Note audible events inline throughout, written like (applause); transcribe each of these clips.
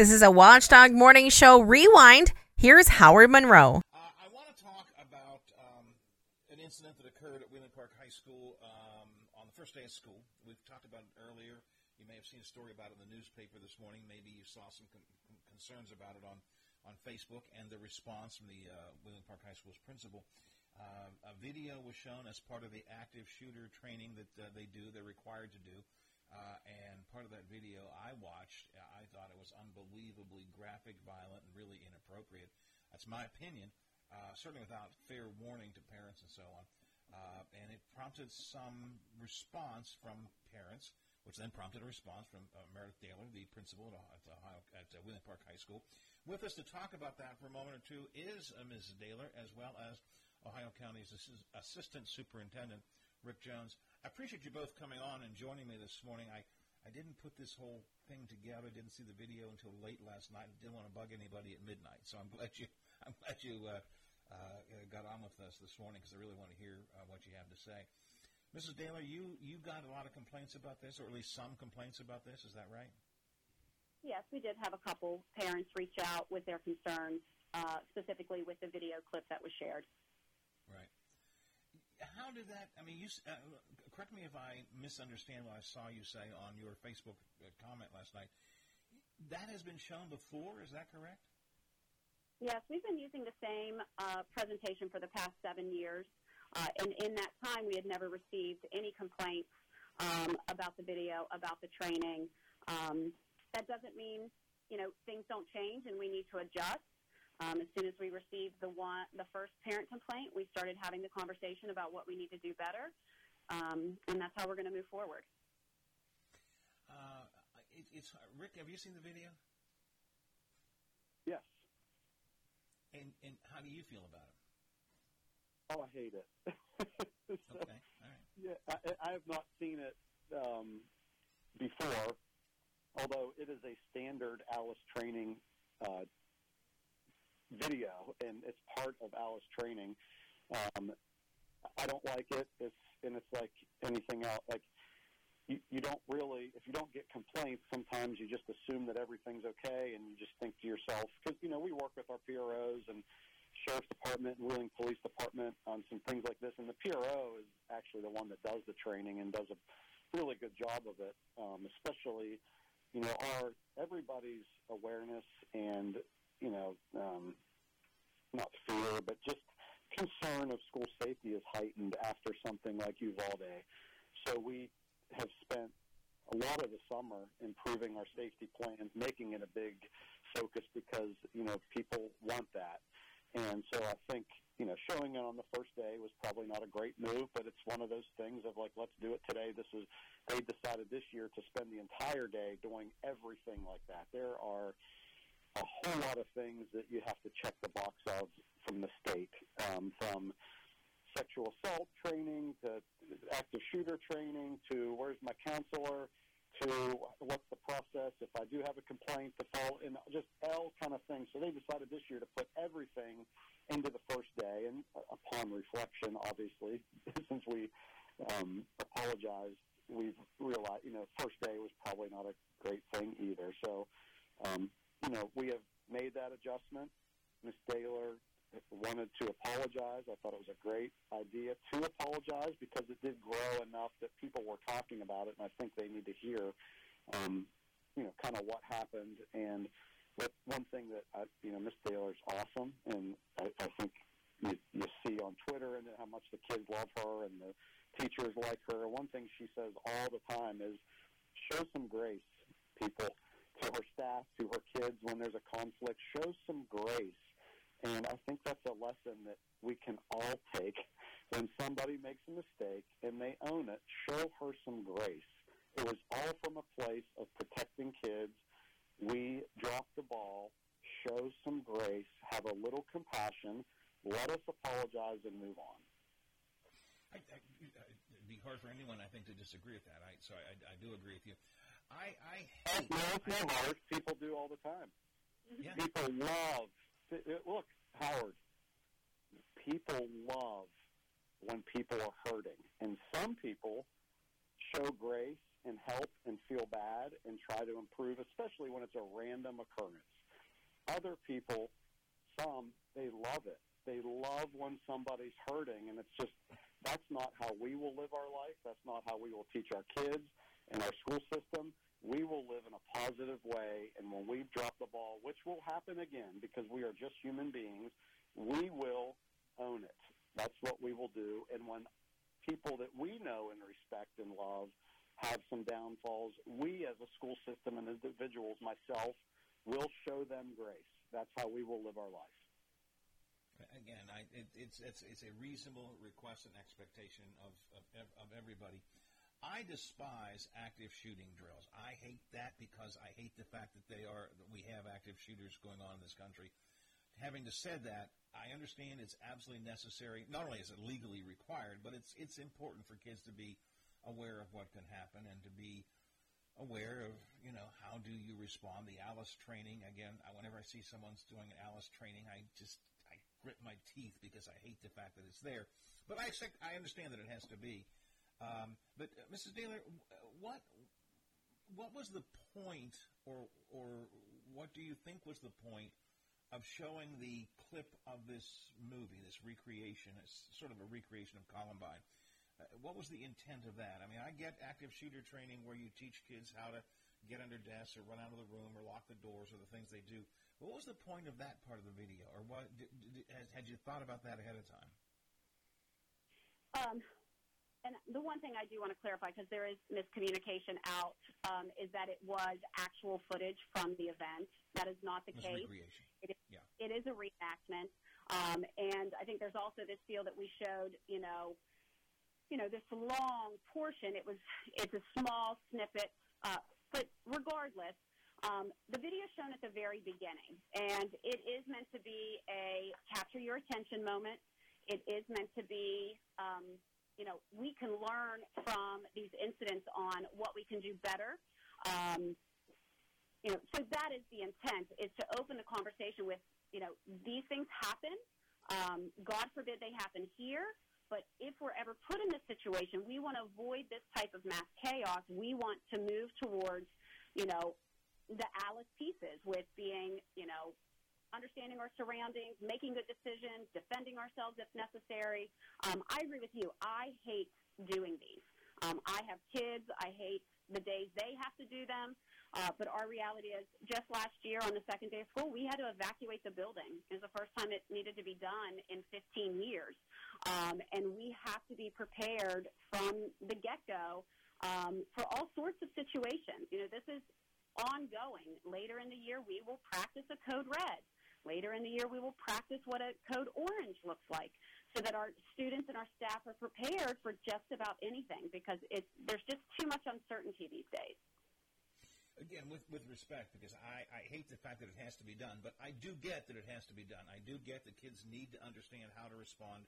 This is a Watchdog Morning Show Rewind. Here's Howard Monroe. Uh, I want to talk about um, an incident that occurred at Wheeling Park High School um, on the first day of school. We've talked about it earlier. You may have seen a story about it in the newspaper this morning. Maybe you saw some con- concerns about it on, on Facebook and the response from the uh, Wheeling Park High School's principal. Uh, a video was shown as part of the active shooter training that uh, they do, they're required to do. Uh, and part of that video I watched, I thought it was unbelievably graphic, violent, and really inappropriate. That's my opinion, uh, certainly without fair warning to parents and so on. Uh, and it prompted some response from parents, which then prompted a response from uh, Meredith Dailer, the principal at, Ohio, at uh, Wheeling Park High School. With us to talk about that for a moment or two is uh, Ms. Dailer, as well as Ohio County's Assi- Assistant Superintendent, Rick Jones. I appreciate you both coming on and joining me this morning. I, I didn't put this whole thing together, didn't see the video until late last night, didn't want to bug anybody at midnight. So I'm glad you (laughs) I'm glad you uh, uh, got on with us this morning because I really want to hear uh, what you have to say. Mrs. Dailer, you, you got a lot of complaints about this, or at least some complaints about this. Is that right? Yes, we did have a couple parents reach out with their concerns, uh, specifically with the video clip that was shared. Right. How did that? I mean, you uh, correct me if I misunderstand what I saw you say on your Facebook uh, comment last night. That has been shown before. Is that correct? Yes, we've been using the same uh, presentation for the past seven years, uh, and in that time, we had never received any complaints um, about the video, about the training. Um, that doesn't mean you know things don't change, and we need to adjust. Um, as soon as we received the one, the first parent complaint, we started having the conversation about what we need to do better, um, and that's how we're going to move forward. Uh, it, it's Rick. Have you seen the video? Yes. And and how do you feel about it? Oh, I hate it. so, (laughs) Okay. All right. Yeah, I, I have not seen it um, before, although it is a standard ALICE training uh, video, and it's part of ALICE training. Um, I don't like it. It's and it's like anything else. Like you, you don't really, if you don't get complaints, sometimes you just assume that everything's okay, and you just think to yourself, because you know we work with our PROs and sheriff's department and Wheeling Police Department on some things like this, and the PRO is actually the one that does the training and does a really good job of it, um, especially you know our everybody's awareness and you know um, not fear, but just concern of school safety is heightened after something like Uvalde. So we have spent a lot of the summer improving our safety plans, making it a big focus because you know people want that. And so I think you know showing it on the first day was probably not a great move, but it's one of those things of like let's do it today. This is they decided this year to spend the entire day doing everything like that. There are a whole lot of things that you have to check the box of from the state, um, from sexual assault training to active shooter training to where's my counselor to what's the process if I do have a complaint to fall in just all kind of things. So they decided this year to put everything into the first day, and upon reflection, obviously, (laughs) since we um, apologized, we've realized you know first day was probably not a great thing either. So um, you know we have made that adjustment. Miss Dailer wanted to apologize. I thought it was a great idea to apologize because it did grow enough that people were talking about it, and I think they need to hear, um, you know, kind of what happened. And but one thing that I, you know, Miss Taylor's awesome, and I, I think you, you see on Twitter and how much the kids love her and the teachers like her. One thing she says all the time is, "Show some grace, people." To her staff, to her kids, when there's a conflict, show some grace and I think that's a lesson that we can all take. When somebody makes a mistake and they own it, show her some grace. It was all from a place of protecting kids. We dropped the ball. Show some grace. Have a little compassion. Let us apologize and move on. I, I, it'd be hard for anyone, I think, to disagree with that. I, so I, I do agree with you. I, I hate. No, it's not hard. People do all the time. Yeah. People love look, Howard, people love when people are hurting. And some people show grace and help and feel bad and try to improve, especially when it's a random occurrence. Other people, some, they love it. They love when somebody's hurting, and it's just that's not how we will live our life. That's not how we will teach our kids in our school system. We will live in a positive way, and when we drop the ball, which will happen again because we are just human beings, we will own it. That's what we will do. And when people that we know and respect and love have some downfalls, we as a school system and individuals, myself, will show them grace. That's how we will live our life. Again, I, it, it's, it's, it's a reasonable request and expectation of, of, of everybody. I despise active shooting drills. I hate that because I hate the fact that they are that we have active shooters going on in this country. Having said that, I understand it's absolutely necessary. Not only is it legally required, but it's it's important for kids to be aware of what can happen and to be aware of you know how do you respond. The ALICE training again. Whenever I see someone's doing an ALICE training, I just I grit my teeth because I hate the fact that it's there. But I I understand that it has to be. Um, but uh, Mrs. Dailer, what what was the point, or or what do you think was the point of showing the clip of this movie, this recreation? It's sort of a recreation of Columbine. Uh, what was the intent of that? I mean, I get active shooter training where you teach kids how to get under desks or run out of the room or lock the doors or the things they do. What was the point of that part of the video, or had you thought about that ahead of time? And the one thing I do want to clarify, because there is miscommunication out, um, is that it was actual footage from the event. That is not the case. Recreation. It is, yeah. it is a reenactment. Um, and I think there's also this feel that we showed, you know, you know, this long portion. It was, it's a small snippet, uh, but regardless, um, the video is shown at the very beginning, and it is meant to be a capture your attention moment. It is meant to be um, you know, we can learn from these incidents on what we can do better. Um, you know, so that is the intent, is to open the conversation with, you know, these things happen. Um, God forbid they happen here. But if we're ever put in this situation, we want to avoid this type of mass chaos. We want to move towards, you know, the ALICE pieces with being, you know, understanding our surroundings, making good decisions, defending ourselves if necessary. Um, I agree with you. I hate doing these. Um, I have kids. I hate the days they have to do them. Uh, but our reality is, just last year on the second day of school, we had to evacuate the building. It was the first time it needed to be done in 15 years. Um, and we have to be prepared from the get go um, for all sorts of situations. You know, this is ongoing. Later in the year, we will practice a code red. Later in the year, we will practice what a code orange looks like so that our students and our staff are prepared for just about anything because it's, there's just too much uncertainty these days. Again, with, with respect, because I, I hate the fact that it has to be done, but I do get that it has to be done. I do get that kids need to understand how to respond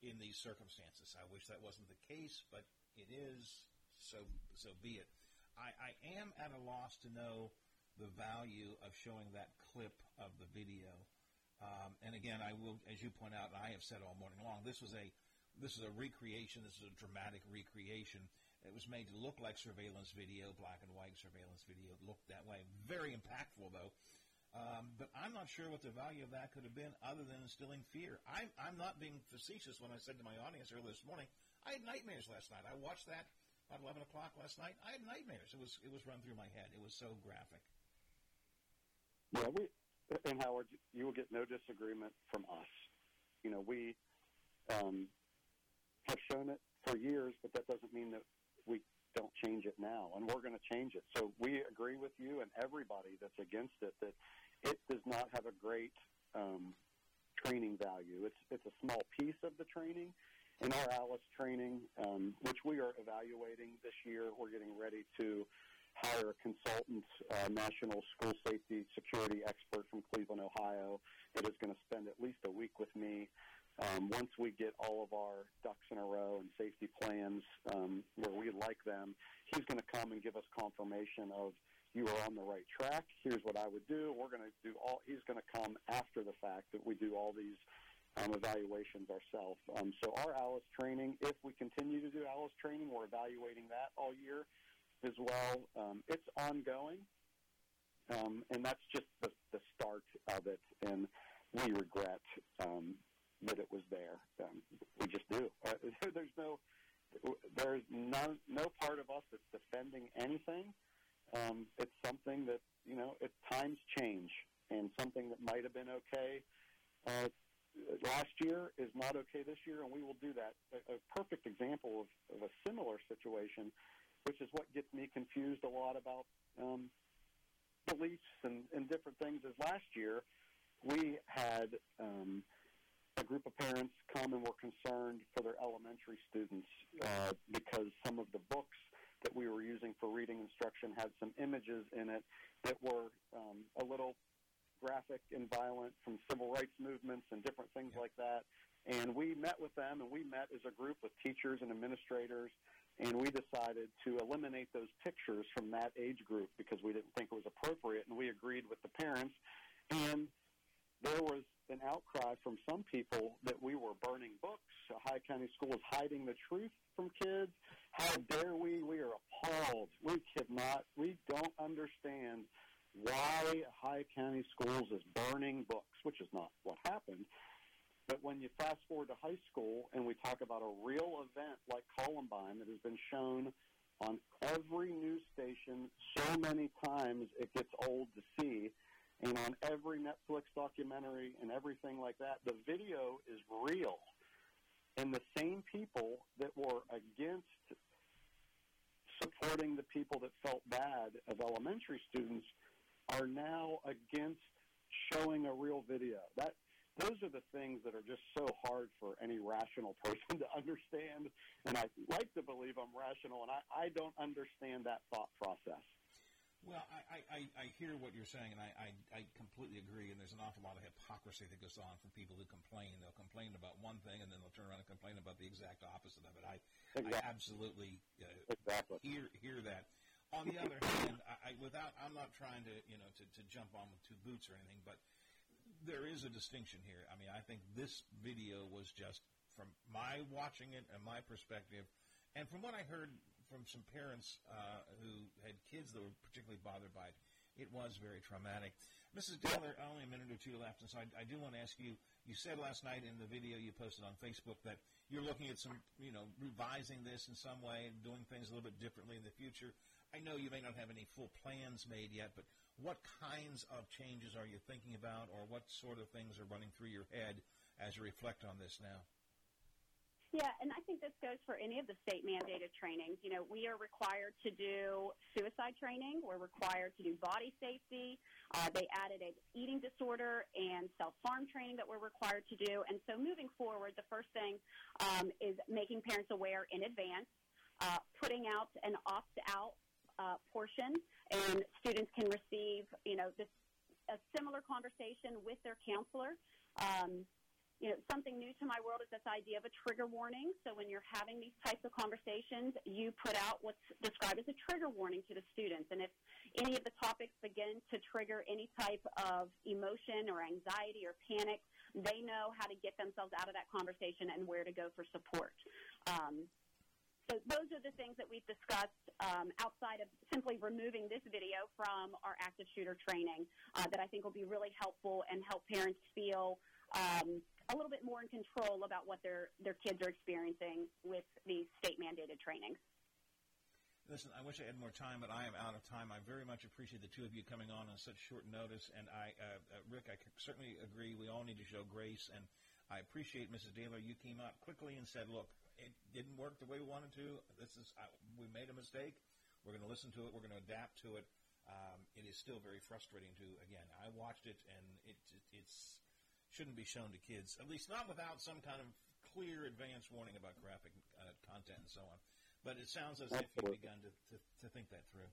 in these circumstances. I wish that wasn't the case, but it is, so, so be it. I, I am at a loss to know the value of showing that clip of the video. Um, and again, I will, as you point out, and I have said all morning long, this was a this is a recreation. This is a dramatic recreation. It was made to look like surveillance video, black and white surveillance video. It looked that way. Very impactful, though. Um, but I'm not sure what the value of that could have been other than instilling fear. I'm, I'm not being facetious when I said to my audience earlier this morning, I had nightmares last night. I watched that about 11 o'clock last night. I had nightmares. It was, it was run through my head. It was so graphic. Yeah, we and Howard, you will get no disagreement from us. You know, we um, have shown it for years, but that doesn't mean that we don't change it now, and we're going to change it. So we agree with you and everybody that's against it that it does not have a great um, training value. It's it's a small piece of the training. In our ALICE training, um, which we are evaluating this year, we're getting ready to hire a consultant, uh, national school safety security expert from Cleveland, Ohio, that is going to spend at least a week with me. Um, once we get all of our ducks in a row and safety plans um, where we like them, he's going to come and give us confirmation of you are on the right track. Here's what I would do. We're going to do all. He's going to come after the fact that we do all these um, evaluations ourselves. Um, so our ALICE training, if we continue to do ALICE training, we're evaluating that all year as well. Um, it's ongoing, um, and that's just the, the start of it. And we regret um, that it was there. Um, we just do. (laughs) Uh, there's no there's no no part of us that's defending anything. Um, it's something that you know, at times change, and something that might have been okay uh, last year is not okay this year, and we will do that. A, a perfect example of, of a similar situation, which is what gets me confused a lot about um, beliefs and, and different things, is last year we had um, a group of parents come and were concerned for their elementary students uh, because some of the books that we were using for reading instruction had some images in it that were um, a little graphic and violent from civil rights movements and different things like that. And we met with them, and we met as a group with teachers and administrators, and we decided to eliminate those pictures from that age group because we didn't think it was appropriate, and we agreed with the parents. And there was an outcry from some people that we were burning books. Ohio County School is hiding the truth from kids. How dare we? We are appalled. We cannot, we don't understand why Ohio County Schools is burning books, which is not what happened. But when you fast forward to high school and we talk about a real event like Columbine that has been shown on every news station so many times it gets old to see, and on every Netflix documentary and everything like that, the video is real. And the same people that were against supporting the people that felt bad of elementary students are now against showing a real video. That those are the things that are just so hard for any rational person (laughs) to understand. And I like to believe I'm rational, and I, I don't understand that thought process. Well, I, I, I hear what you're saying, and I, I, I completely agree. And there's an awful lot of hypocrisy that goes on from people who complain. They'll complain about one thing, and then they'll turn around and complain about the exact opposite of it. I, exactly. I absolutely uh, exactly. hear hear that. On the other hand, I, I, without I'm not trying to you know to, to jump on with two boots or anything, but there is a distinction here. I mean, I think this video was just from my watching it and my perspective, and from what I heard from some parents uh, who had kids that were particularly bothered by it. It was very traumatic. Mrs. Taylor, only a minute or two left, and so I, I do want to ask you. You said last night in the video you posted on Facebook that you're looking at some, you know, revising this in some way and doing things a little bit differently in the future. I know you may not have any full plans made yet, but what kinds of changes are you thinking about, or what sort of things are running through your head as you reflect on this now? Yeah, and I think this goes for any of the state mandated trainings. You know, we are required to do suicide training. We're required to do body safety. Uh, they added an eating disorder and self harm training that we're required to do. And so moving forward, the first thing um, is making parents aware in advance, uh, putting out an opt out uh, portion, and students can receive, you know, this a similar conversation with their counselor. Um, you know, something new to my world is this idea of a trigger warning. So when you're having these types of conversations, you put out what's described as a trigger warning to the students. And if any of the topics begin to trigger any type of emotion or anxiety or panic, they know how to get themselves out of that conversation and where to go for support. Um, so those are the things that we've discussed um, outside of simply removing this video from our active shooter training uh, that I think will be really helpful and help parents feel um, a little bit more in control about what their, their kids are experiencing with these state mandated trainings. Listen, I wish I had more time, but I am out of time. I very much appreciate the two of you coming on on such short notice. And I, uh, uh, Rick, I certainly agree. We all need to show grace. And I appreciate Mrs. Dailer. You came out quickly and said, "Look, it didn't work the way we wanted to. This is I, we made a mistake. We're going to listen to it. We're going to adapt to it." Um, it is still very frustrating to. Again, I watched it, and it, it it's shouldn't be shown to kids, at least not without some kind of clear advance warning about graphic uh, content and so on. But it sounds as Absolutely. if you've begun to, to, to think that through.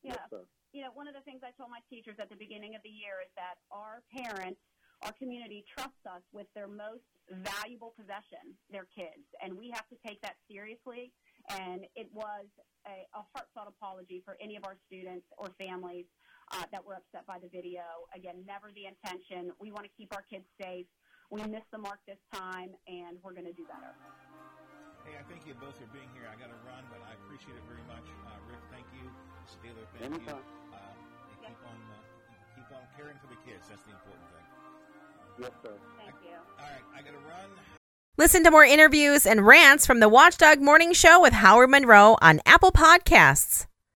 Yeah. Yes, you know, one of the things I told my teachers at the beginning of the year is that our parents, our community trusts us with their most valuable possession, their kids. And we have to take that seriously. And it was a, a heartfelt apology for any of our students or families uh, that were upset by the video. Again, never the intention. We want to keep our kids safe. We missed the mark this time, and we're going to do better. Hey, I thank you both for being here. I got to run, but I appreciate it very much. Uh, Rick, thank you. Mr. Taylor, thank Anytime. you. And keep on uh, keep on caring for the kids. That's the important thing. Yes, sir. Thank you. All right, I got to run. Listen to more interviews and rants from the Watchdog Morning Show with Howard Monroe on Apple Podcasts.